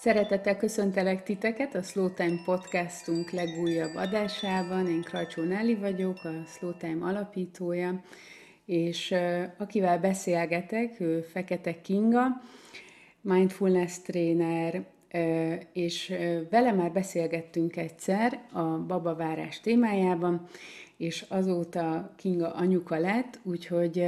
Szeretettel köszöntelek titeket a Slow Time podcastunk legújabb adásában. Én Krajcsó Nelly vagyok, a Slow Time alapítója, és akivel beszélgetek, ő Fekete Kinga, mindfulness tréner, és vele már beszélgettünk egyszer a babavárás témájában, és azóta Kinga anyuka lett, úgyhogy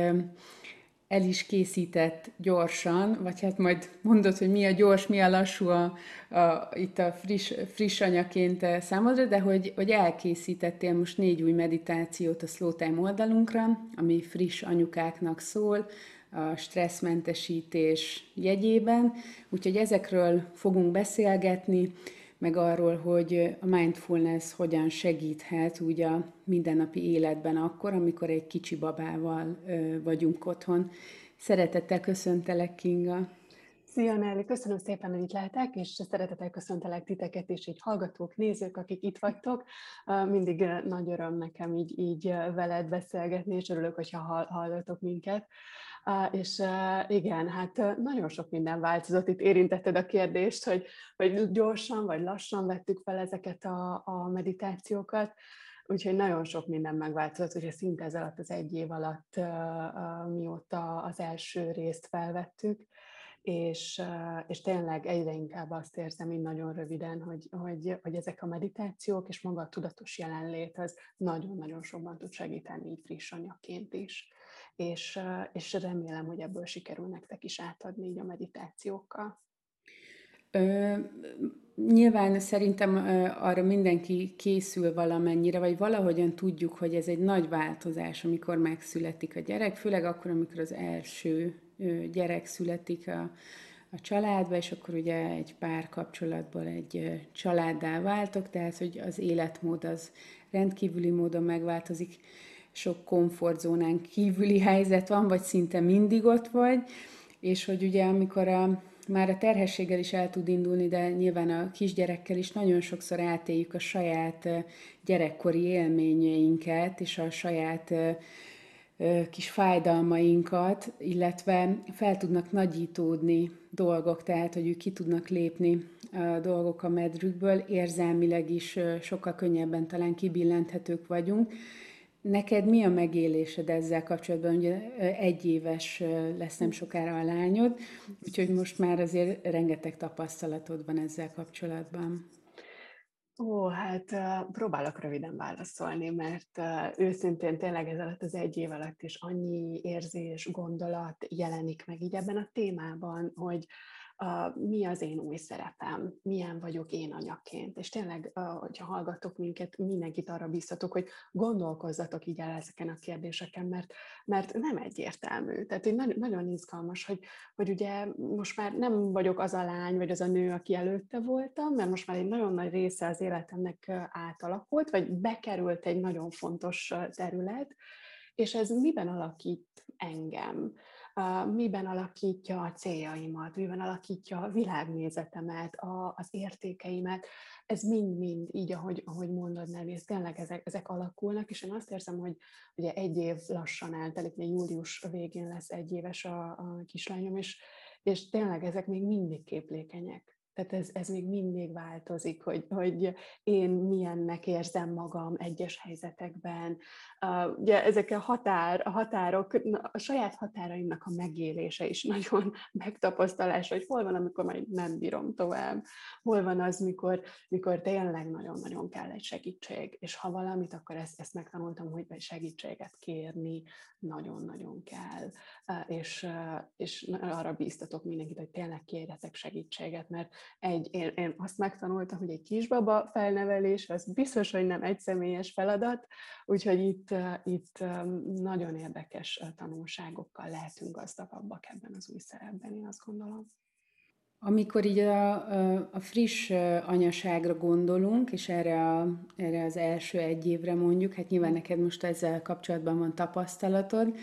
el is készített gyorsan, vagy hát majd mondod, hogy mi a gyors, mi a lassú a, a, itt a friss, friss anyaként számodra, de hogy, hogy elkészítettél most négy új meditációt a Slow Time oldalunkra, ami friss anyukáknak szól, a stresszmentesítés jegyében, úgyhogy ezekről fogunk beszélgetni, meg arról, hogy a mindfulness hogyan segíthet úgy a mindennapi életben akkor, amikor egy kicsi babával vagyunk otthon. Szeretettel köszöntelek, Kinga! Szia Nelly, köszönöm szépen, hogy itt lehetek, és szeretettel köszöntelek titeket, és így hallgatók, nézők, akik itt vagytok. Mindig nagy öröm nekem így, így veled beszélgetni, és örülök, hogyha hallgatok minket. És igen, hát nagyon sok minden változott. Itt érintetted a kérdést, hogy, hogy gyorsan vagy lassan vettük fel ezeket a, a meditációkat. Úgyhogy nagyon sok minden megváltozott, hogy szinte ez alatt az egy év alatt, mióta az első részt felvettük, és, és tényleg egyre inkább azt érzem, így nagyon röviden, hogy, hogy, hogy ezek a meditációk és maga a tudatos jelenlét az nagyon-nagyon sokban tud segíteni így friss anyagként is és, és remélem, hogy ebből sikerül nektek is átadni így a meditációkkal. Ö, nyilván szerintem ö, arra mindenki készül valamennyire, vagy valahogyan tudjuk, hogy ez egy nagy változás, amikor megszületik a gyerek, főleg akkor, amikor az első gyerek születik a, a családba, és akkor ugye egy pár kapcsolatból egy családdá váltok, tehát hogy az életmód az rendkívüli módon megváltozik. Sok komfortzónán kívüli helyzet van, vagy szinte mindig ott vagy, és hogy ugye amikor a, már a terhességgel is el tud indulni, de nyilván a kisgyerekkel is nagyon sokszor átéljük a saját gyerekkori élményeinket, és a saját kis fájdalmainkat, illetve fel tudnak nagyítódni dolgok, tehát hogy ők ki tudnak lépni a dolgok a medrükből, érzelmileg is sokkal könnyebben talán kibillenthetők vagyunk, Neked mi a megélésed ezzel kapcsolatban? Ugye egy éves lesz nem sokára a lányod, úgyhogy most már azért rengeteg tapasztalatod van ezzel kapcsolatban. Ó, hát próbálok röviden válaszolni, mert őszintén tényleg ez alatt az egy év alatt is annyi érzés, gondolat jelenik meg így ebben a témában, hogy uh, mi az én új szerepem, milyen vagyok én anyaként. És tényleg, uh, hogyha hallgatok minket, mindenkit arra biztatok, hogy gondolkozzatok így el ezeken a kérdéseken, mert, mert nem egyértelmű. Tehát hogy nagyon, nagyon izgalmas, hogy, hogy ugye most már nem vagyok az a lány, vagy az a nő, aki előtte voltam, mert most már egy nagyon nagy része az életemnek átalakult, vagy bekerült egy nagyon fontos terület, és ez miben alakít engem? Miben alakítja a céljaimat, miben alakítja a világnézetemet, a, az értékeimet. Ez mind-mind így, ahogy, ahogy mondod, Nevész, tényleg ezek, ezek alakulnak, és én azt érzem, hogy ugye egy év lassan eltelik, még július végén lesz egy éves a, a kislányom, és, és tényleg ezek még mindig képlékenyek. Tehát ez, ez még mindig változik, hogy, hogy én milyennek érzem magam egyes helyzetekben. Uh, ugye ezek a, határ, a határok, a saját határaimnak a megélése is nagyon megtapasztalás, hogy hol van, amikor már nem bírom tovább, hol van az, mikor, mikor tényleg nagyon-nagyon kell egy segítség, és ha valamit, akkor ezt, ezt megtanultam, hogy segítséget kérni nagyon-nagyon kell, uh, és, uh, és arra bíztatok mindenkit, hogy tényleg kérjetek segítséget, mert egy, én, én azt megtanultam, hogy egy kisbaba felnevelés, az biztos, hogy nem egy személyes feladat, úgyhogy itt, itt nagyon érdekes tanulságokkal lehetünk gazdagabbak ebben az új szerepben, én azt gondolom. Amikor így a, a friss anyaságra gondolunk, és erre, a, erre az első egy évre mondjuk, hát nyilván neked most ezzel kapcsolatban van tapasztalatod,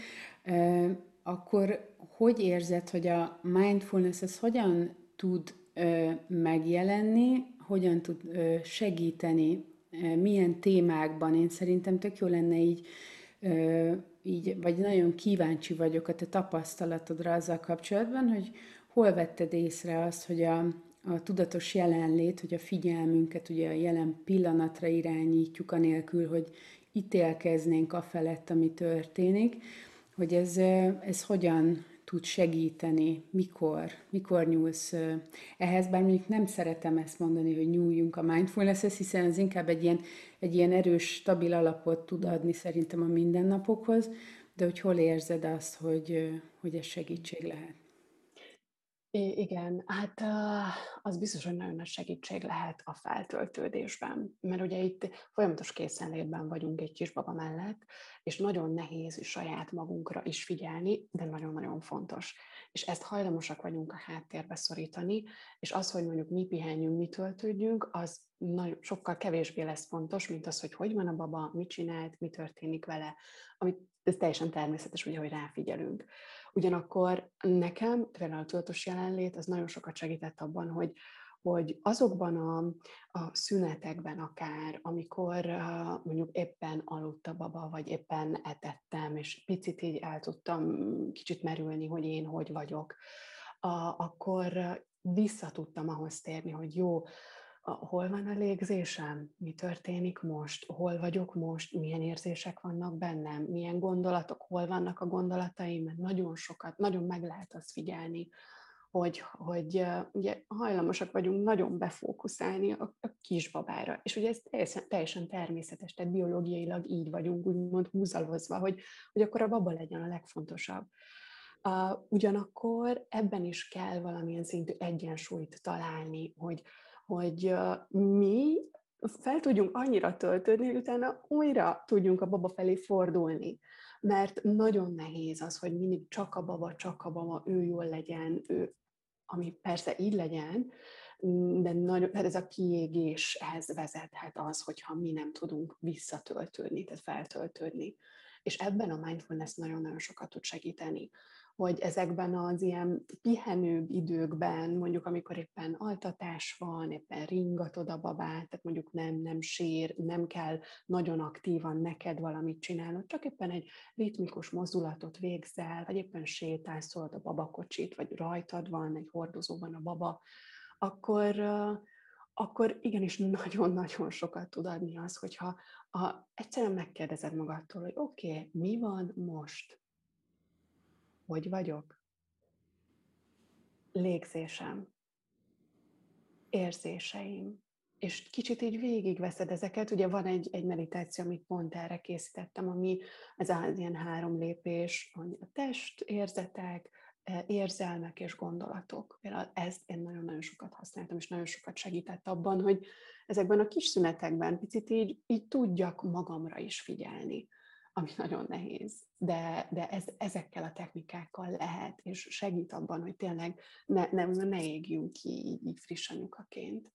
akkor hogy érzed, hogy a mindfulness ez hogyan tud megjelenni, hogyan tud segíteni, milyen témákban. Én szerintem tök jó lenne így, így vagy nagyon kíváncsi vagyok a te tapasztalatodra azzal kapcsolatban, hogy hol vetted észre azt, hogy a, a tudatos jelenlét, hogy a figyelmünket ugye a jelen pillanatra irányítjuk, anélkül, hogy ítélkeznénk felett, ami történik, hogy ez, ez hogyan tud segíteni, mikor, mikor nyúlsz ehhez, bár mondjuk nem szeretem ezt mondani, hogy nyúljunk a mindfulness hiszen ez inkább egy ilyen, egy ilyen erős, stabil alapot tud adni szerintem a mindennapokhoz, de hogy hol érzed azt, hogy, hogy ez segítség lehet? I- igen, hát az biztos, hogy nagyon nagy segítség lehet a feltöltődésben, mert ugye itt folyamatos készenlétben vagyunk egy kisbaba mellett, és nagyon nehéz saját magunkra is figyelni, de nagyon-nagyon fontos. És ezt hajlamosak vagyunk a háttérbe szorítani, és az, hogy mondjuk mi pihenjünk, mi töltődjünk, az nagyon, sokkal kevésbé lesz fontos, mint az, hogy hogy van a baba, mit csinált, mi történik vele, amit ez teljesen természetes, ugye, hogy ráfigyelünk. Ugyanakkor nekem például a tudatos jelenlét az nagyon sokat segített abban, hogy, hogy azokban a, a szünetekben akár, amikor mondjuk éppen aludt a baba, vagy éppen etettem, és picit így el tudtam kicsit merülni, hogy én hogy vagyok, uh, akkor vissza tudtam ahhoz térni, hogy jó, hol van a légzésem, mi történik most, hol vagyok most, milyen érzések vannak bennem, milyen gondolatok, hol vannak a gondolataim, mert nagyon sokat, nagyon meg lehet azt figyelni, hogy, hogy ugye hajlamosak vagyunk nagyon befókuszálni a, a kisbabára. És ugye ez teljesen, teljesen természetes, tehát biológiailag így vagyunk, úgymond húzalozva, hogy, hogy akkor a baba legyen a legfontosabb. Uh, ugyanakkor ebben is kell valamilyen szintű egyensúlyt találni, hogy, hogy mi fel tudjunk annyira töltődni, hogy utána újra tudjunk a baba felé fordulni. Mert nagyon nehéz az, hogy mindig csak a baba, csak a baba, ő jól legyen, ő, ami persze így legyen, de nagyon, tehát ez a kiégéshez vezethet az, hogyha mi nem tudunk visszatöltődni, tehát feltöltődni. És ebben a mindfulness nagyon-nagyon sokat tud segíteni hogy ezekben az ilyen pihenőbb időkben, mondjuk amikor éppen altatás van, éppen ringatod a babát, tehát mondjuk nem, nem sír, nem kell nagyon aktívan neked valamit csinálnod, csak éppen egy ritmikus mozdulatot végzel, vagy éppen sétálsz a babakocsit, vagy rajtad van, egy hordozóban a baba, akkor, akkor igenis nagyon-nagyon sokat tud adni az, hogyha ha egyszerűen megkérdezed magadtól, hogy oké, okay, mi van most? Hogy vagyok? Légzésem, érzéseim, és kicsit így végigveszed ezeket. Ugye van egy, egy meditáció, amit pont erre készítettem, ami az ilyen három lépés, a test, érzetek, e, érzelmek és gondolatok. Például ezt én nagyon-nagyon sokat használtam, és nagyon sokat segített abban, hogy ezekben a kis szünetekben picit így, így tudjak magamra is figyelni ami nagyon nehéz, de, de ez, ezekkel a technikákkal lehet, és segít abban, hogy tényleg ne, nem, ne égjünk ki így, így friss anyukaként.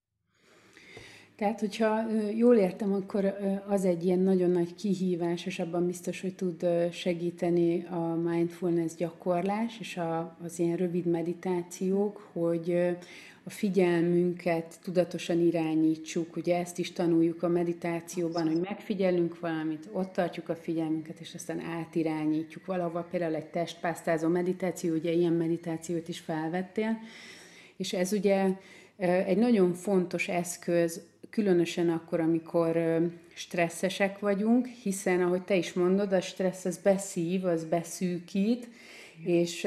Tehát, hogyha jól értem, akkor az egy ilyen nagyon nagy kihívás, és abban biztos, hogy tud segíteni a mindfulness gyakorlás, és a, az ilyen rövid meditációk, hogy a figyelmünket tudatosan irányítsuk. Ugye ezt is tanuljuk a meditációban, hogy megfigyelünk valamit, ott tartjuk a figyelmünket, és aztán átirányítjuk valahova. Például egy testpásztázó meditáció, ugye ilyen meditációt is felvettél, és ez ugye egy nagyon fontos eszköz, különösen akkor, amikor stresszesek vagyunk, hiszen, ahogy te is mondod, a stressz az beszív, az beszűkít, és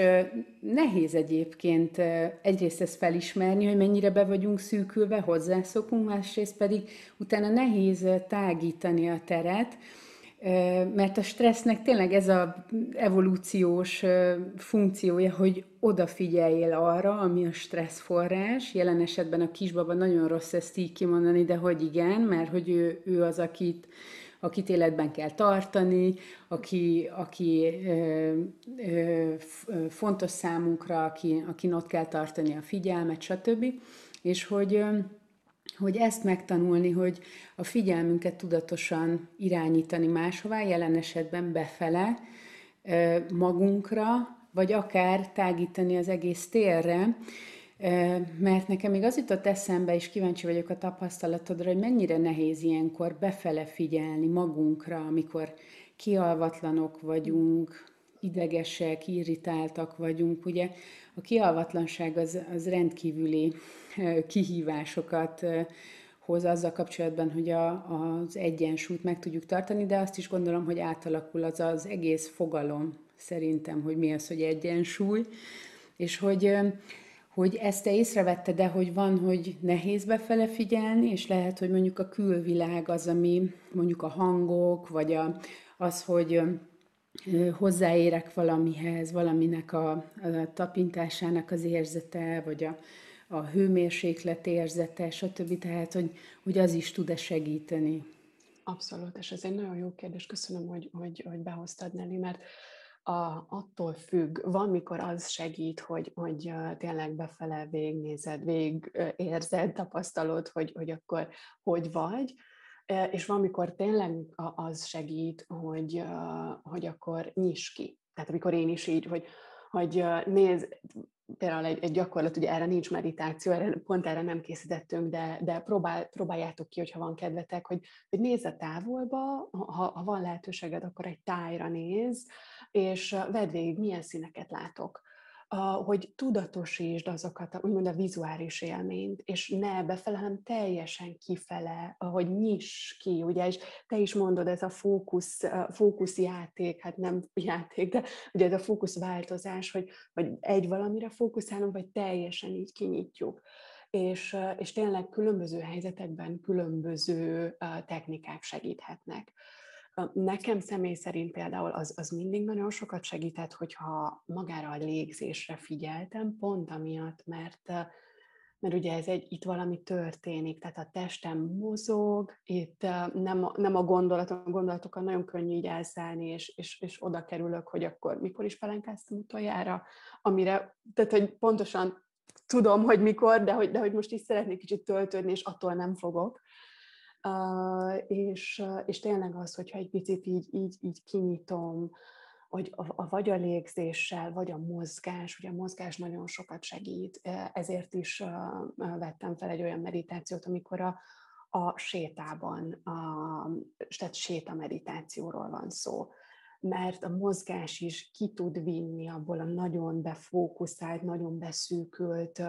nehéz egyébként egyrészt ezt felismerni, hogy mennyire be vagyunk szűkülve, hozzászokunk, másrészt pedig utána nehéz tágítani a teret, mert a stressznek tényleg ez a evolúciós funkciója, hogy odafigyeljél arra, ami a stressz forrás. Jelen esetben a kisbaba nagyon rossz ezt így kimondani, de hogy igen, mert hogy ő, ő az, akit akit életben kell tartani, aki, aki ö, ö, fontos számunkra, aki, akin ott kell tartani a figyelmet, stb. És hogy, hogy ezt megtanulni, hogy a figyelmünket tudatosan irányítani máshová, jelen esetben befele, magunkra, vagy akár tágítani az egész térre, mert nekem még az jutott eszembe, és kíváncsi vagyok a tapasztalatodra, hogy mennyire nehéz ilyenkor befele figyelni magunkra, amikor kialvatlanok vagyunk, idegesek, irritáltak vagyunk. Ugye a kialvatlanság az, az rendkívüli kihívásokat hoz azzal kapcsolatban, hogy a, az egyensúlyt meg tudjuk tartani, de azt is gondolom, hogy átalakul az az egész fogalom szerintem, hogy mi az, hogy egyensúly, és hogy, hogy ezt te észrevette, de hogy van, hogy nehéz befele figyelni, és lehet, hogy mondjuk a külvilág az, ami mondjuk a hangok, vagy a, az, hogy hozzáérek valamihez, valaminek a, a tapintásának az érzete, vagy a, a hőmérséklet érzete, stb. Tehát, hogy, hogy az is tud-e segíteni. Abszolút, és ez egy nagyon jó kérdés. Köszönöm, hogy, hogy, hogy behoztad, Nelly, mert a, attól függ, van, mikor az segít, hogy, hogy tényleg befele végnézed, végérzed, tapasztalod, hogy, hogy akkor hogy vagy, és van, mikor tényleg az segít, hogy, hogy akkor nyis ki. Tehát amikor én is így, hogy, hogy néz, például egy, egy gyakorlat, ugye erre nincs meditáció, erre, pont erre nem készítettünk, de, de próbál, próbáljátok ki, hogyha van kedvetek, hogy, hogy nézz a távolba, ha, ha van lehetőséged, akkor egy tájra néz, és vedd végig, milyen színeket látok hogy tudatosítsd azokat, úgymond a vizuális élményt, és ne befele, hanem teljesen kifele, hogy nyiss ki, ugye, és te is mondod, ez a fókusz, fókuszjáték, hát nem játék, de ugye ez a fókuszváltozás, hogy, hogy egy valamire fókuszálunk, vagy teljesen így kinyitjuk. És, és tényleg különböző helyzetekben különböző technikák segíthetnek. Nekem személy szerint például az, az mindig nagyon sokat segített, hogyha magára a légzésre figyeltem, pont amiatt, mert mert ugye ez egy, itt valami történik, tehát a testem mozog, itt nem a, nem a gondolatok, a gondolatokkal nagyon könnyű így elszállni, és, és, és oda kerülök, hogy akkor mikor is pelenkáztam utoljára, amire, tehát hogy pontosan tudom, hogy mikor, de hogy, de hogy most is szeretnék kicsit töltődni, és attól nem fogok és, és tényleg az, hogyha egy picit így, így, így kinyitom, hogy a, a, vagy a légzéssel, vagy a mozgás, ugye a mozgás nagyon sokat segít, ezért is vettem fel egy olyan meditációt, amikor a, a sétában, a, tehát séta meditációról van szó, mert a mozgás is ki tud vinni abból a nagyon befókuszált, nagyon beszűkült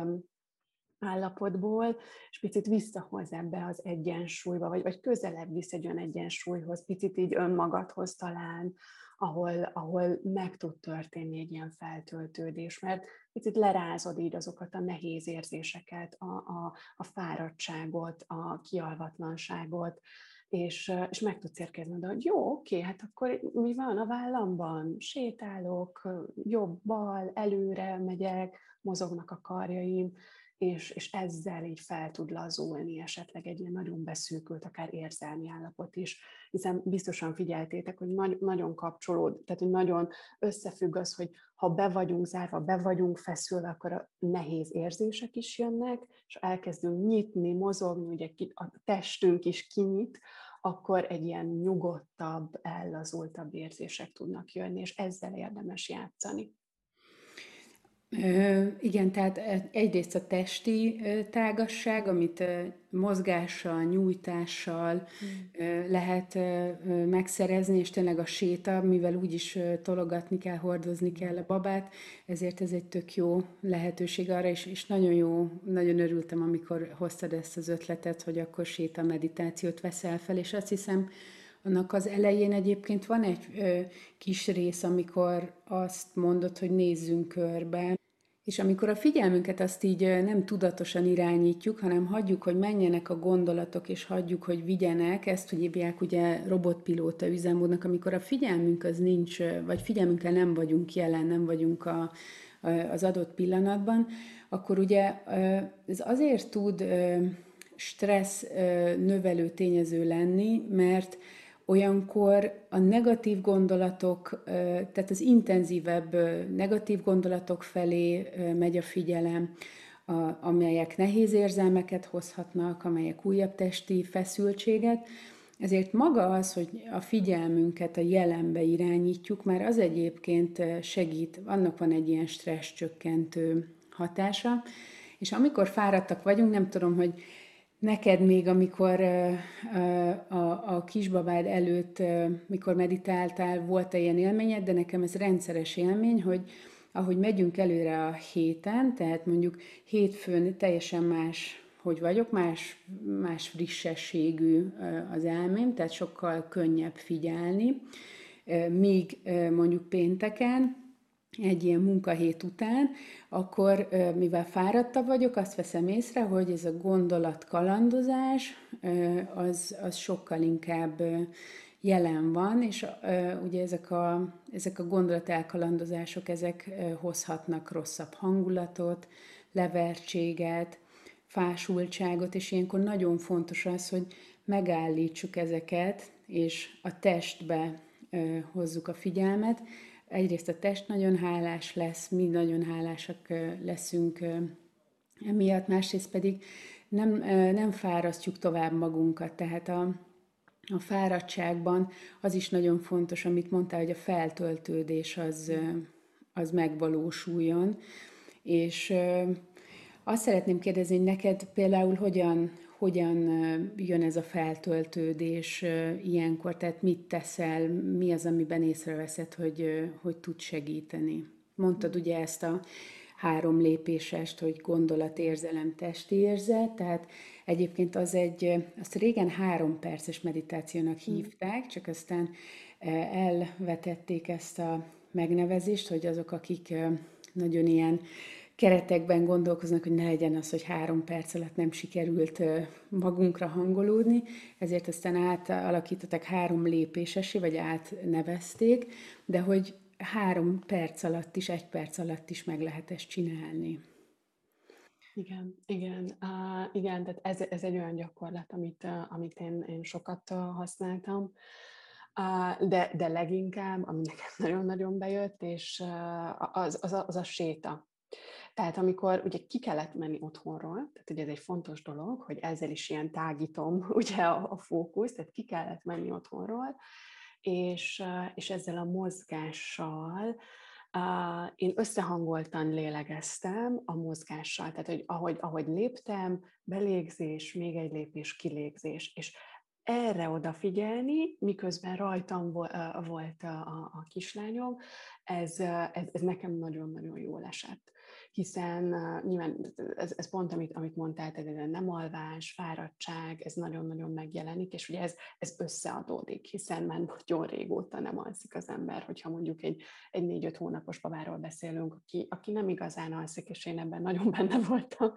állapotból, és picit visszahoz ebbe az egyensúlyba, vagy, vagy közelebb visz egy olyan egyensúlyhoz, picit így önmagadhoz talán, ahol, ahol meg tud történni egy ilyen feltöltődés, mert picit lerázod így azokat a nehéz érzéseket, a, a, a fáradtságot, a kialvatlanságot, és, és meg tudsz érkezni de hogy jó, oké, hát akkor mi van a vállamban? Sétálok, jobb-bal, előre megyek, mozognak a karjaim, és, és ezzel így fel tud lazulni esetleg egy ilyen nagyon beszűkült, akár érzelmi állapot is, hiszen biztosan figyeltétek, hogy nagy, nagyon kapcsolód, tehát hogy nagyon összefügg az, hogy ha be vagyunk zárva, be vagyunk feszülve, akkor a nehéz érzések is jönnek, és elkezdünk nyitni, mozogni, ugye a testünk is kinyit, akkor egy ilyen nyugodtabb, ellazultabb érzések tudnak jönni, és ezzel érdemes játszani. Igen, tehát egyrészt a testi tágasság, amit mozgással, nyújtással hmm. lehet megszerezni, és tényleg a séta, mivel úgyis tologatni kell, hordozni kell a babát, ezért ez egy tök jó lehetőség arra, és, és nagyon jó, nagyon örültem, amikor hoztad ezt az ötletet, hogy akkor séta meditációt veszel fel, és azt hiszem, annak az elején egyébként van egy ö, kis rész, amikor azt mondod, hogy nézzünk körbe, és amikor a figyelmünket azt így nem tudatosan irányítjuk, hanem hagyjuk, hogy menjenek a gondolatok, és hagyjuk, hogy vigyenek, ezt hívják ugye robotpilóta üzemmódnak, amikor a figyelmünk az nincs, vagy figyelmünkkel nem vagyunk jelen, nem vagyunk a, a, az adott pillanatban, akkor ugye ez azért tud stressz növelő tényező lenni, mert olyankor a negatív gondolatok, tehát az intenzívebb negatív gondolatok felé megy a figyelem, amelyek nehéz érzelmeket hozhatnak, amelyek újabb testi feszültséget, ezért maga az, hogy a figyelmünket a jelenbe irányítjuk, már az egyébként segít, annak van egy ilyen stressz csökkentő hatása, és amikor fáradtak vagyunk, nem tudom, hogy neked még, amikor a, a kisbabád előtt, mikor meditáltál, volt-e ilyen élményed, de nekem ez rendszeres élmény, hogy ahogy megyünk előre a héten, tehát mondjuk hétfőn teljesen más, hogy vagyok, más, más frissességű az elmém, tehát sokkal könnyebb figyelni, míg mondjuk pénteken, egy ilyen munkahét után, akkor mivel fáradtabb vagyok, azt veszem észre, hogy ez a gondolat kalandozás, az, az sokkal inkább jelen van, és ugye ezek a, ezek a gondolat elkalandozások, ezek hozhatnak rosszabb hangulatot, levertséget, fásultságot, és ilyenkor nagyon fontos az, hogy megállítsuk ezeket, és a testbe hozzuk a figyelmet, egyrészt a test nagyon hálás lesz, mi nagyon hálásak leszünk emiatt, másrészt pedig nem, nem fárasztjuk tovább magunkat, tehát a, a fáradtságban az is nagyon fontos, amit mondtál, hogy a feltöltődés az, az megvalósuljon, és azt szeretném kérdezni, hogy neked például hogyan, hogyan jön ez a feltöltődés ilyenkor, tehát mit teszel, mi az, amiben észreveszed, hogy, hogy tud segíteni. Mondtad ugye ezt a három lépésest, hogy gondolat, érzelem, testi érzet, tehát egyébként az egy, azt régen három perces meditációnak hmm. hívták, csak aztán elvetették ezt a megnevezést, hogy azok, akik nagyon ilyen keretekben gondolkoznak, hogy ne legyen az, hogy három perc alatt nem sikerült magunkra hangolódni, ezért aztán átalakították három lépésesé, vagy átnevezték, de hogy három perc alatt is, egy perc alatt is meg lehet ezt csinálni. Igen, igen, uh, igen, tehát ez, ez egy olyan gyakorlat, amit, uh, amit én, én sokat uh, használtam, uh, de, de leginkább, ami nekem nagyon-nagyon bejött, és uh, az, az, a, az a séta. Tehát amikor ugye ki kellett menni otthonról, tehát ugye ez egy fontos dolog, hogy ezzel is ilyen tágítom ugye a, a fókusz, tehát ki kellett menni otthonról, és, és ezzel a mozgással Uh, én összehangoltan lélegeztem a mozgással, tehát hogy ahogy, ahogy léptem, belégzés, még egy lépés, kilégzés, és erre odafigyelni, miközben rajtam volt a, a kislányom, ez, ez, ez nekem nagyon-nagyon jól esett hiszen nyilván ez, ez pont, amit, amit mondtál, tehát nem alvás, fáradtság, ez nagyon-nagyon megjelenik, és ugye ez, ez összeadódik, hiszen már nagyon régóta nem alszik az ember, hogyha mondjuk egy, egy négy-öt hónapos babáról beszélünk, aki, aki nem igazán alszik, és én ebben nagyon benne voltam,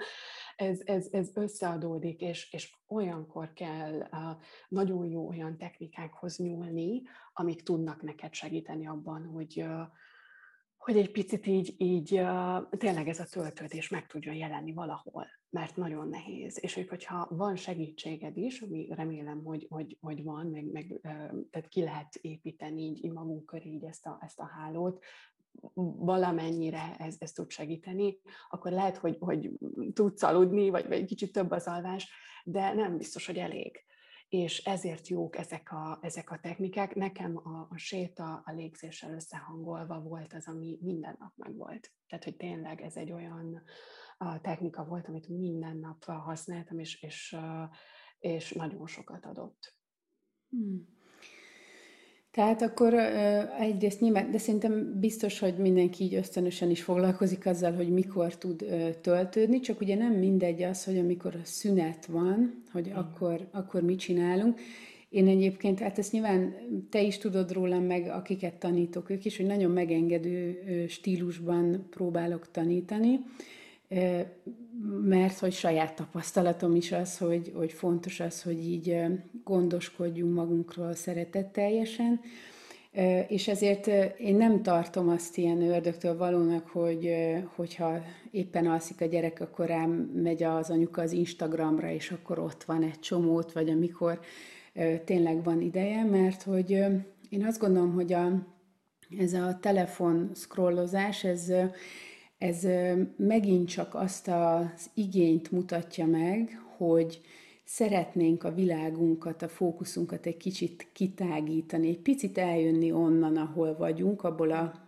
ez, ez, ez összeadódik, és, és olyankor kell uh, nagyon jó olyan technikákhoz nyúlni, amik tudnak neked segíteni abban, hogy uh, hogy egy picit így, így tényleg ez a töltődés meg tudjon jelenni valahol, mert nagyon nehéz. És hogy, hogyha van segítséged is, ami remélem, hogy, hogy, hogy van, meg, meg tehát ki lehet építeni így magunk köré így ezt a, ezt a hálót, valamennyire ez, ez tud segíteni, akkor lehet, hogy, hogy tudsz aludni, vagy, vagy egy kicsit több az alvás, de nem biztos, hogy elég és ezért jók ezek a, ezek a technikák. Nekem a, a séta a légzéssel összehangolva volt az, ami minden nap meg volt. Tehát, hogy tényleg ez egy olyan a technika volt, amit minden nap használtam, és, és, és nagyon sokat adott. Hmm. Tehát akkor egyrészt nyilván, de szerintem biztos, hogy mindenki így ösztönösen is foglalkozik azzal, hogy mikor tud töltődni, csak ugye nem mindegy az, hogy amikor a szünet van, hogy akkor, akkor mit csinálunk. Én egyébként, hát ezt nyilván te is tudod rólam, meg akiket tanítok ők is, hogy nagyon megengedő stílusban próbálok tanítani, mert hogy saját tapasztalatom is az, hogy, hogy fontos az, hogy így gondoskodjunk magunkról szeretetteljesen, és ezért én nem tartom azt ilyen ördögtől valónak, hogy hogyha éppen alszik a gyerek, akkor rám megy az anyuka az Instagramra, és akkor ott van egy csomót, vagy amikor tényleg van ideje, mert hogy én azt gondolom, hogy a, ez a telefon scrollozás, ez ez megint csak azt az igényt mutatja meg, hogy szeretnénk a világunkat, a fókuszunkat egy kicsit kitágítani, egy picit eljönni onnan, ahol vagyunk, abból a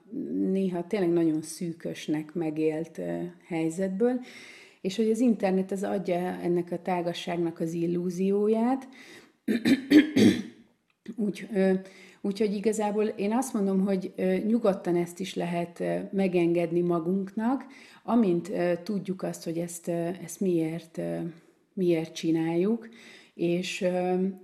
néha tényleg nagyon szűkösnek megélt helyzetből, és hogy az internet az adja ennek a tágasságnak az illúzióját. Úgy, úgyhogy igazából én azt mondom, hogy nyugodtan ezt is lehet megengedni magunknak, amint tudjuk azt, hogy ezt, ezt miért, miért csináljuk, és,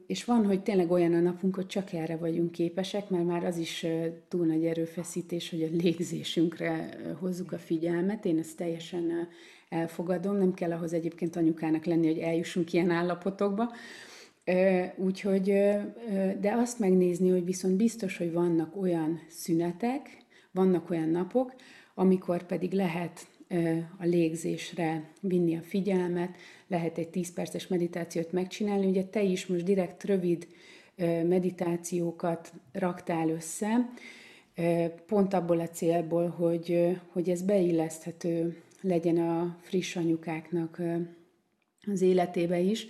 és van, hogy tényleg olyan a napunk, hogy csak erre vagyunk képesek, mert már az is túl nagy erőfeszítés, hogy a légzésünkre hozzuk a figyelmet. Én ezt teljesen elfogadom, nem kell ahhoz egyébként anyukának lenni, hogy eljussunk ilyen állapotokba. Úgyhogy, de azt megnézni, hogy viszont biztos, hogy vannak olyan szünetek, vannak olyan napok, amikor pedig lehet a légzésre vinni a figyelmet, lehet egy 10 perces meditációt megcsinálni. Ugye te is most direkt rövid meditációkat raktál össze, pont abból a célból, hogy, hogy ez beilleszthető legyen a friss anyukáknak az életébe is.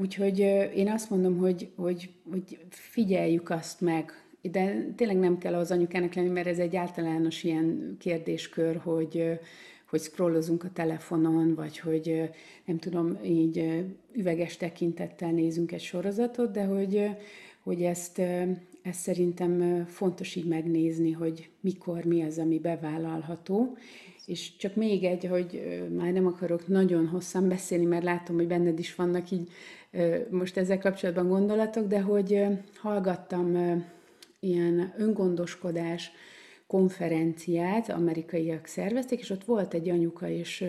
Úgyhogy én azt mondom, hogy, hogy, hogy figyeljük azt meg, de tényleg nem kell az anyukának lenni, mert ez egy általános ilyen kérdéskör, hogy, hogy scrollozunk a telefonon, vagy hogy nem tudom, így üveges tekintettel nézünk egy sorozatot, de hogy, hogy ezt, ezt szerintem fontos így megnézni, hogy mikor mi az, ami bevállalható. És csak még egy, hogy már nem akarok nagyon hosszan beszélni, mert látom, hogy benned is vannak így most ezzel kapcsolatban gondolatok, de hogy hallgattam ilyen öngondoskodás konferenciát, amerikaiak szervezték, és ott volt egy anyuka, és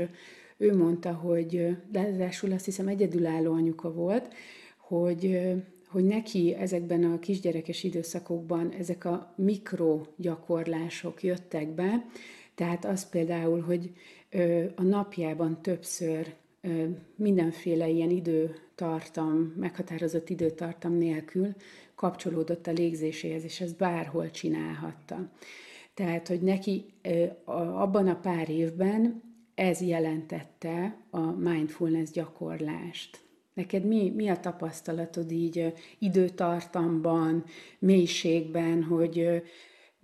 ő mondta, hogy, de azt hiszem egyedülálló anyuka volt, hogy, hogy neki ezekben a kisgyerekes időszakokban ezek a mikrogyakorlások jöttek be, tehát az például, hogy a napjában többször mindenféle ilyen időtartam, meghatározott időtartam nélkül kapcsolódott a légzéséhez, és ezt bárhol csinálhatta. Tehát, hogy neki abban a pár évben ez jelentette a mindfulness gyakorlást. Neked mi, mi a tapasztalatod így időtartamban, mélységben, hogy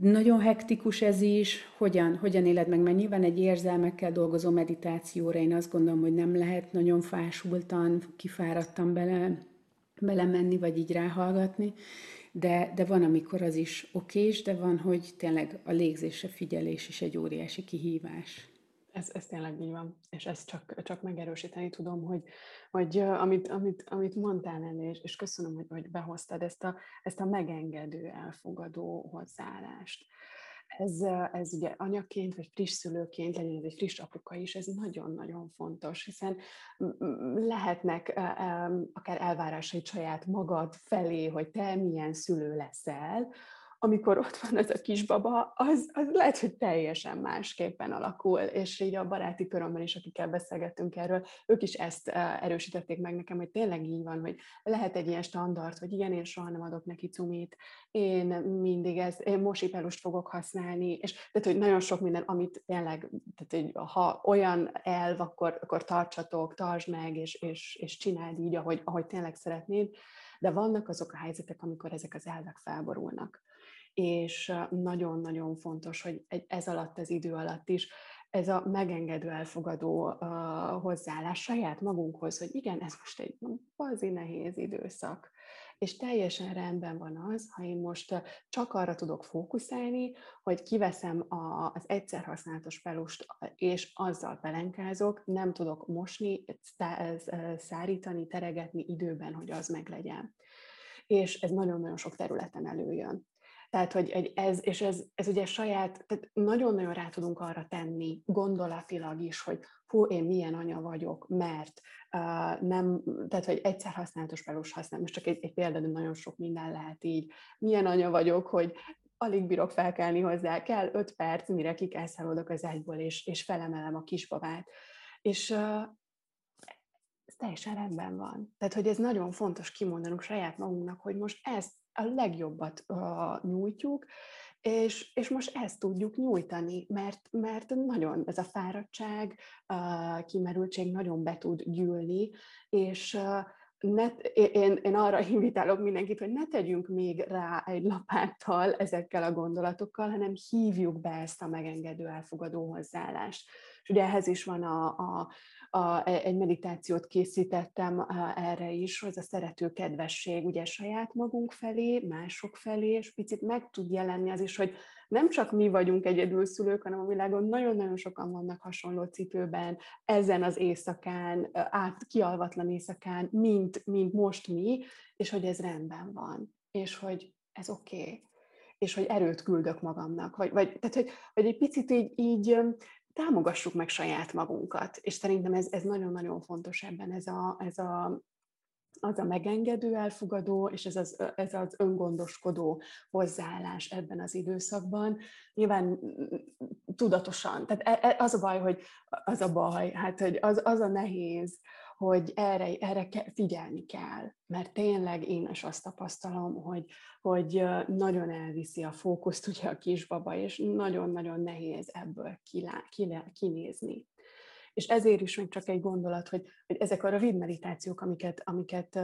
nagyon hektikus ez is, hogyan, hogyan éled meg, mert nyilván egy érzelmekkel dolgozó meditációra én azt gondolom, hogy nem lehet nagyon fásultan, kifáradtan bele, belemenni, vagy így ráhallgatni, de, de van, amikor az is okés, de van, hogy tényleg a légzésre figyelés is egy óriási kihívás. Ez, ez tényleg így van, és ezt csak, csak megerősíteni tudom, hogy, hogy amit, amit, amit mondtál el, és, és köszönöm, hogy, hogy behoztad ezt a, ezt a megengedő, elfogadó hozzáállást. Ez, ez ugye anyaként, vagy friss szülőként, legyen ez egy friss apuka is, ez nagyon-nagyon fontos, hiszen lehetnek akár elvárásai saját magad felé, hogy te milyen szülő leszel, amikor ott van ez a kisbaba, az, az lehet, hogy teljesen másképpen alakul, és így a baráti körömben is, akikkel beszélgettünk erről, ők is ezt erősítették meg nekem, hogy tényleg így van, hogy lehet egy ilyen standard, hogy igen, én soha nem adok neki cumit, én mindig ez, én mosipelust fogok használni, és tehát, hogy nagyon sok minden, amit tényleg, tehát, hogy ha olyan elv, akkor, akkor tartsatok, tartsd meg, és, és, és csináld így, ahogy, ahogy tényleg szeretnéd, de vannak azok a helyzetek, amikor ezek az elvek felborulnak és nagyon-nagyon fontos, hogy ez alatt, az idő alatt is ez a megengedő, elfogadó uh, hozzáállás saját magunkhoz, hogy igen, ez most egy bazi nehéz időszak, és teljesen rendben van az, ha én most csak arra tudok fókuszálni, hogy kiveszem a, az egyszer használatos pelust, és azzal pelenkázok, nem tudok mosni, szárítani, teregetni időben, hogy az meglegyen. És ez nagyon-nagyon sok területen előjön. Tehát, hogy ez, és ez, ez ugye saját, tehát nagyon-nagyon rá tudunk arra tenni, gondolatilag is, hogy hú, én milyen anya vagyok, mert uh, nem, tehát, hogy egyszer használatos pelus használom, most csak egy, egy példa, de nagyon sok minden lehet így. Milyen anya vagyok, hogy alig bírok felkelni hozzá, kell öt perc, mire kikászálódok az ágyból, és, és felemelem a kisbabát. És uh, ez teljesen rendben van. Tehát, hogy ez nagyon fontos kimondanunk saját magunknak, hogy most ezt a legjobbat uh, nyújtjuk, és, és most ezt tudjuk nyújtani, mert, mert nagyon ez a fáradtság, uh, kimerültség nagyon be tud gyűlni, és uh, ne, én, én arra invitálok mindenkit, hogy ne tegyünk még rá egy lapáttal ezekkel a gondolatokkal, hanem hívjuk be ezt a megengedő, elfogadó hozzáállást. És ugye ehhez is van a, a, a, egy meditációt készítettem erre is, az a szerető kedvesség ugye saját magunk felé, mások felé, és picit meg tud jelenni az is, hogy nem csak mi vagyunk egyedülszülők, hanem a világon nagyon-nagyon sokan vannak hasonló cipőben, ezen az éjszakán, át kialvatlan éjszakán, mint, mint most mi, és hogy ez rendben van, és hogy ez oké. Okay és hogy erőt küldök magamnak, vagy, vagy, tehát, hogy, hogy egy picit így, így támogassuk meg saját magunkat, és szerintem ez, ez nagyon-nagyon fontos ebben, ez, a, ez a, az a megengedő, elfogadó, és ez az, ez az öngondoskodó hozzáállás ebben az időszakban. Nyilván tudatosan, tehát e, e, az a baj, hogy az a baj, hát hogy az, az a nehéz, hogy erre, erre figyelni kell, mert tényleg én is azt tapasztalom, hogy, hogy nagyon elviszi a fókuszt ugye a kisbaba, és nagyon-nagyon nehéz ebből kilá, kilá, kinézni. És ezért is még csak egy gondolat, hogy, hogy ezek a rövid meditációk, amiket, amiket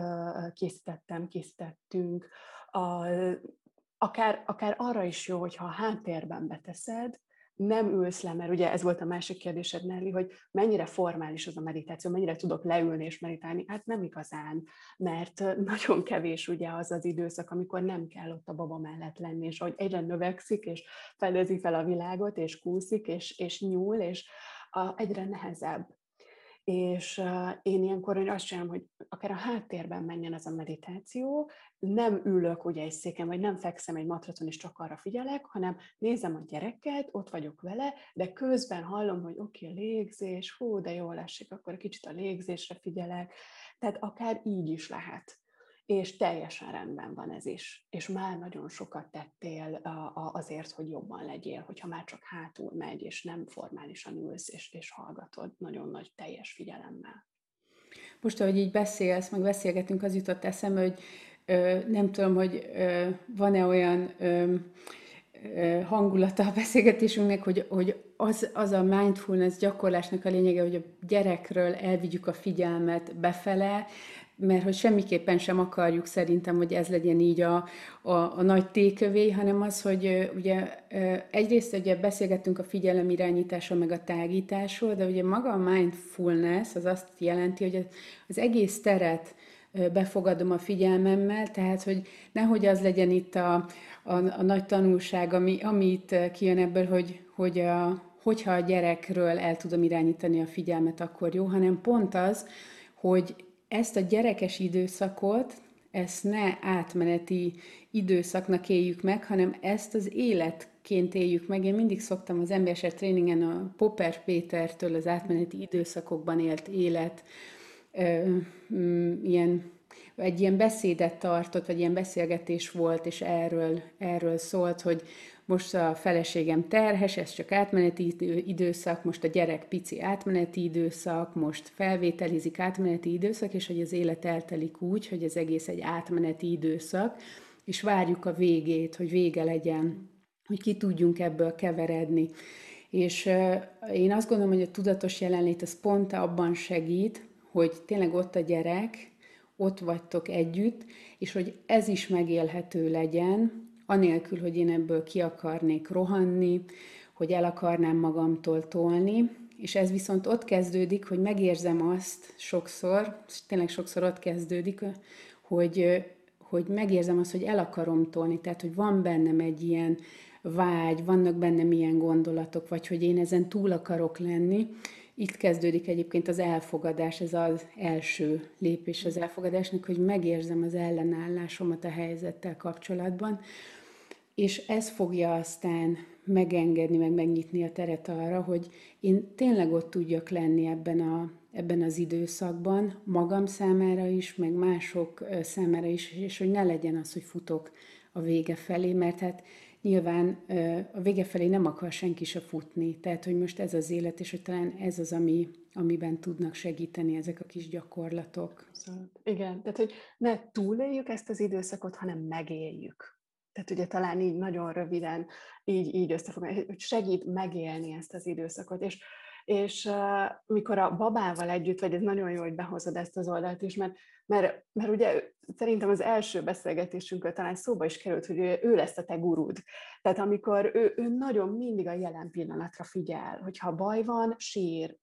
készítettem, készítettünk, a, akár, akár arra is jó, hogyha a háttérben beteszed, nem ülsz le, mert ugye ez volt a másik kérdésed, Nelly, hogy mennyire formális az a meditáció, mennyire tudok leülni és meditálni. Hát nem igazán, mert nagyon kevés ugye az az időszak, amikor nem kell ott a baba mellett lenni, és ahogy egyre növekszik, és fedezi fel a világot, és kúszik, és, és nyúl, és a, egyre nehezebb és én ilyenkor azt csinálom, hogy akár a háttérben menjen ez a meditáció, nem ülök ugye egy széken, vagy nem fekszem egy matraton, és csak arra figyelek, hanem nézem a gyereket, ott vagyok vele, de közben hallom, hogy oké, okay, légzés, hú, de jól esik, akkor kicsit a légzésre figyelek. Tehát akár így is lehet és teljesen rendben van ez is. És már nagyon sokat tettél azért, hogy jobban legyél, hogyha már csak hátul megy, és nem formálisan ülsz, és, és hallgatod nagyon nagy teljes figyelemmel. Most, ahogy így beszélsz, meg beszélgetünk, az jutott eszembe, hogy ö, nem tudom, hogy ö, van-e olyan ö, hangulata a beszélgetésünknek, hogy, hogy az, az a mindfulness gyakorlásnak a lényege, hogy a gyerekről elvigyük a figyelmet befele, mert hogy semmiképpen sem akarjuk szerintem, hogy ez legyen így a, a, a nagy tékövé, hanem az, hogy ugye egyrészt ugye beszélgettünk a figyelem irányításról, meg a tágításról, de ugye maga a mindfulness az azt jelenti, hogy az egész teret befogadom a figyelmemmel, tehát hogy nehogy az legyen itt a, a, a nagy tanulság, ami, amit kijön ebből, hogy, hogy a, hogyha a gyerekről el tudom irányítani a figyelmet, akkor jó, hanem pont az, hogy ezt a gyerekes időszakot, ezt ne átmeneti időszaknak éljük meg, hanem ezt az életként éljük meg. Én mindig szoktam az MBSR tréningen a Popper Pétertől az átmeneti időszakokban élt élet, mm, ilyen, egy ilyen beszédet tartott, vagy ilyen beszélgetés volt, és erről, erről szólt, hogy most a feleségem terhes, ez csak átmeneti időszak, most a gyerek pici átmeneti időszak, most felvételizik átmeneti időszak, és hogy az élet eltelik úgy, hogy az egész egy átmeneti időszak, és várjuk a végét, hogy vége legyen, hogy ki tudjunk ebből keveredni. És én azt gondolom, hogy a tudatos jelenlét az pont abban segít, hogy tényleg ott a gyerek, ott vagytok együtt, és hogy ez is megélhető legyen, anélkül, hogy én ebből ki akarnék rohanni, hogy el akarnám magamtól tolni, és ez viszont ott kezdődik, hogy megérzem azt sokszor, tényleg sokszor ott kezdődik, hogy, hogy megérzem azt, hogy el akarom tolni, tehát hogy van bennem egy ilyen vágy, vannak bennem ilyen gondolatok, vagy hogy én ezen túl akarok lenni. Itt kezdődik egyébként az elfogadás, ez az első lépés az elfogadásnak, hogy megérzem az ellenállásomat a helyzettel kapcsolatban, és ez fogja aztán megengedni, meg megnyitni a teret arra, hogy én tényleg ott tudjak lenni ebben, a, ebben az időszakban, magam számára is, meg mások számára is, és hogy ne legyen az, hogy futok a vége felé, mert hát nyilván a vége felé nem akar senki se futni. Tehát, hogy most ez az élet, és hogy talán ez az, ami, amiben tudnak segíteni ezek a kis gyakorlatok. Abszolút. Igen, tehát, hogy ne túléljük ezt az időszakot, hanem megéljük. Tehát ugye talán így nagyon röviden így, így összefoglalni, hogy segít megélni ezt az időszakot. És, És uh, mikor a babával együtt vagy, ez nagyon jó, hogy behozod ezt az oldalt is, mert, mert, mert ugye szerintem az első beszélgetésünkről talán szóba is került, hogy ő, ő lesz a te gurud. Tehát amikor ő, ő nagyon mindig a jelen pillanatra figyel, hogyha baj van, sír,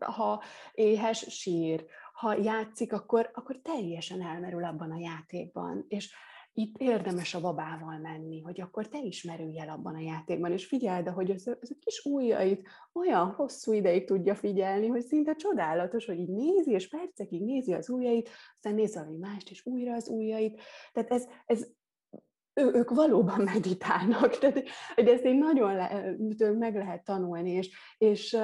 ha éhes, sír, ha játszik, akkor, akkor teljesen elmerül abban a játékban. És itt érdemes a babával menni, hogy akkor te is merülj el abban a játékban, és figyeld, hogy ez, ez a kis ujjait olyan hosszú ideig tudja figyelni, hogy szinte csodálatos, hogy így nézi, és percekig nézi az ujjait, aztán néz valami mást, és újra az ujjait. Tehát ez, ez ő, ők valóban meditálnak, tehát hogy ezt így nagyon le, meg lehet tanulni, és, és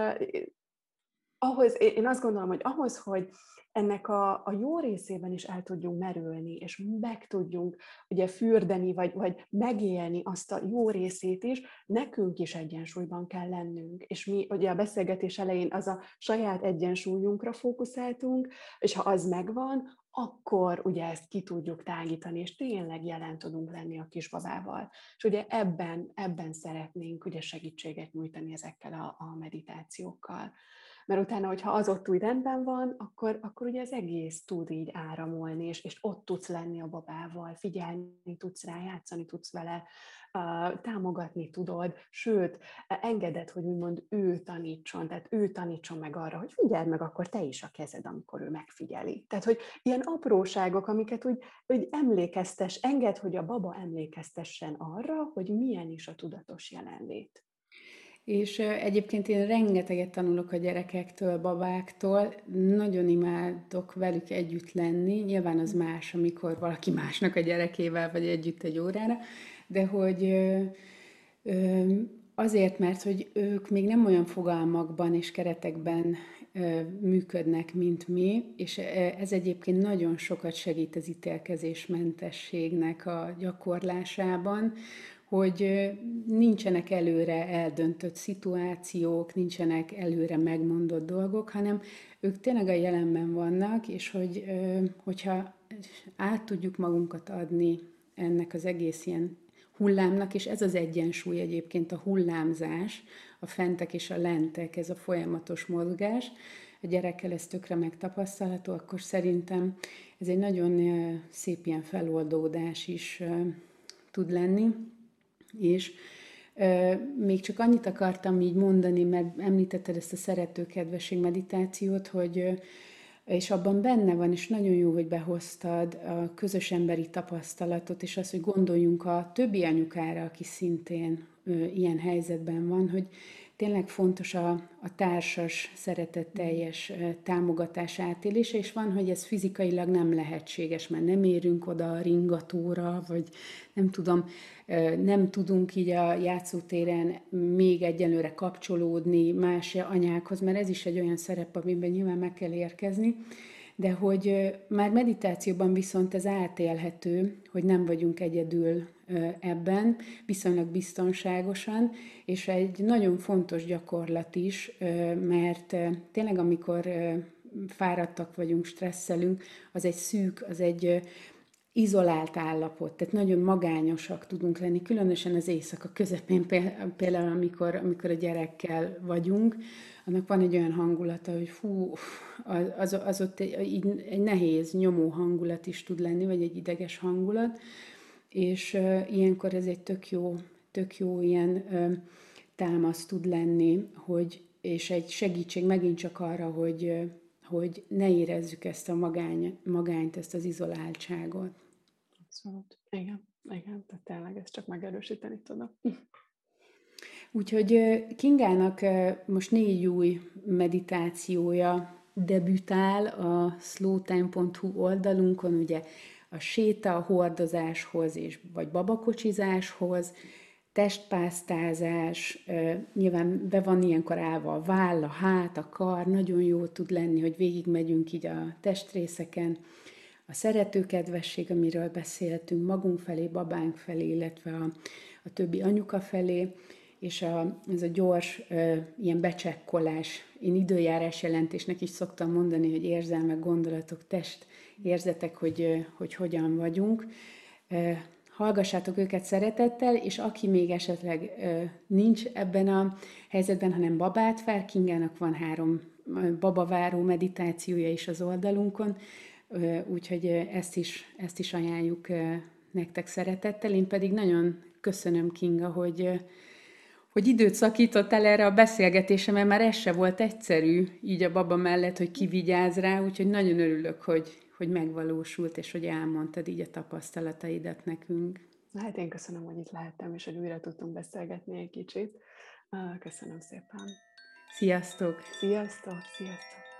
ahhoz, én azt gondolom, hogy ahhoz, hogy ennek a, a jó részében is el tudjunk merülni, és meg tudjunk ugye fürdeni, vagy, vagy megélni azt a jó részét is, nekünk is egyensúlyban kell lennünk. És mi ugye a beszélgetés elején az a saját egyensúlyunkra fókuszáltunk, és ha az megvan, akkor ugye ezt ki tudjuk tágítani, és tényleg jelen tudunk lenni a kisbabával. És ugye ebben, ebben szeretnénk ugye segítséget nyújtani ezekkel a, a meditációkkal mert utána, hogyha az ott úgy rendben van, akkor, akkor ugye az egész tud így áramolni, és, és ott tudsz lenni a babával, figyelni tudsz rá, játszani tudsz vele, támogatni tudod, sőt, engeded, hogy úgymond ő tanítson, tehát ő tanítson meg arra, hogy figyeld meg akkor te is a kezed, amikor ő megfigyeli. Tehát, hogy ilyen apróságok, amiket úgy, úgy emlékeztes, enged, hogy a baba emlékeztessen arra, hogy milyen is a tudatos jelenlét. És egyébként én rengeteget tanulok a gyerekektől, babáktól, nagyon imádok velük együtt lenni, nyilván az más, amikor valaki másnak a gyerekével vagy együtt egy órára, de hogy azért, mert hogy ők még nem olyan fogalmakban és keretekben működnek, mint mi, és ez egyébként nagyon sokat segít az ítélkezésmentességnek a gyakorlásában, hogy nincsenek előre eldöntött szituációk, nincsenek előre megmondott dolgok, hanem ők tényleg a jelenben vannak, és hogy, hogyha át tudjuk magunkat adni ennek az egész ilyen hullámnak, és ez az egyensúly egyébként a hullámzás, a fentek és a lentek, ez a folyamatos mozgás, a gyerekkel ez tökre megtapasztalható, akkor szerintem ez egy nagyon szép ilyen feloldódás is tud lenni és még csak annyit akartam így mondani, mert említetted ezt a szeretőkedvesség meditációt, hogy és abban benne van, és nagyon jó, hogy behoztad a közös emberi tapasztalatot, és az, hogy gondoljunk a többi anyukára, aki szintén ilyen helyzetben van, hogy tényleg fontos a, a társas, szeretetteljes támogatás átélése, és van, hogy ez fizikailag nem lehetséges, mert nem érünk oda a ringatóra, vagy nem tudom, nem tudunk így a játszótéren még egyelőre kapcsolódni más anyákhoz, mert ez is egy olyan szerep, amiben nyilván meg kell érkezni, de hogy már meditációban viszont ez átélhető, hogy nem vagyunk egyedül ebben, viszonylag biztonságosan, és egy nagyon fontos gyakorlat is, mert tényleg amikor fáradtak vagyunk, stresszelünk, az egy szűk, az egy izolált állapot, tehát nagyon magányosak tudunk lenni, különösen az éjszaka közepén, például amikor, amikor a gyerekkel vagyunk, annak van egy olyan hangulata, hogy fú, az, az, ott egy, egy nehéz, nyomó hangulat is tud lenni, vagy egy ideges hangulat, és uh, ilyenkor ez egy tök jó, tök jó ilyen uh, támasz tud lenni, hogy, és egy segítség megint csak arra, hogy, hogy ne érezzük ezt a magány, magányt, ezt az izoláltságot. Abszolút. Igen, igen, tehát tényleg ezt csak megerősíteni tudom. Úgyhogy Kingának most négy új meditációja debütál a slowtime.hu oldalunkon, ugye a séta a hordozáshoz és vagy babakocsizáshoz, testpásztázás, nyilván be van ilyenkor állva a váll, a hát, a kar, nagyon jó tud lenni, hogy végigmegyünk így a testrészeken, a szeretőkedvesség, amiről beszéltünk, magunk felé, babánk felé, illetve a, a többi anyuka felé, és a, ez a gyors e, ilyen becsekkolás, én időjárás jelentésnek is szoktam mondani, hogy érzelmek, gondolatok, test, érzetek, hogy, hogy hogyan vagyunk. E, hallgassátok őket szeretettel, és aki még esetleg nincs ebben a helyzetben, hanem babát vár, Kingának van három babaváró meditációja is az oldalunkon, úgyhogy ezt is, ezt is ajánljuk nektek szeretettel. Én pedig nagyon köszönöm, Kinga, hogy, hogy időt szakítottál erre a beszélgetésre, mert már ez se volt egyszerű így a baba mellett, hogy kivigyáz rá, úgyhogy nagyon örülök, hogy, hogy megvalósult, és hogy elmondtad így a tapasztalataidat nekünk. Hát én köszönöm, hogy itt lehettem, és hogy újra tudtunk beszélgetni egy kicsit. Köszönöm szépen. Sziasztok! Sziasztok! Sziasztok!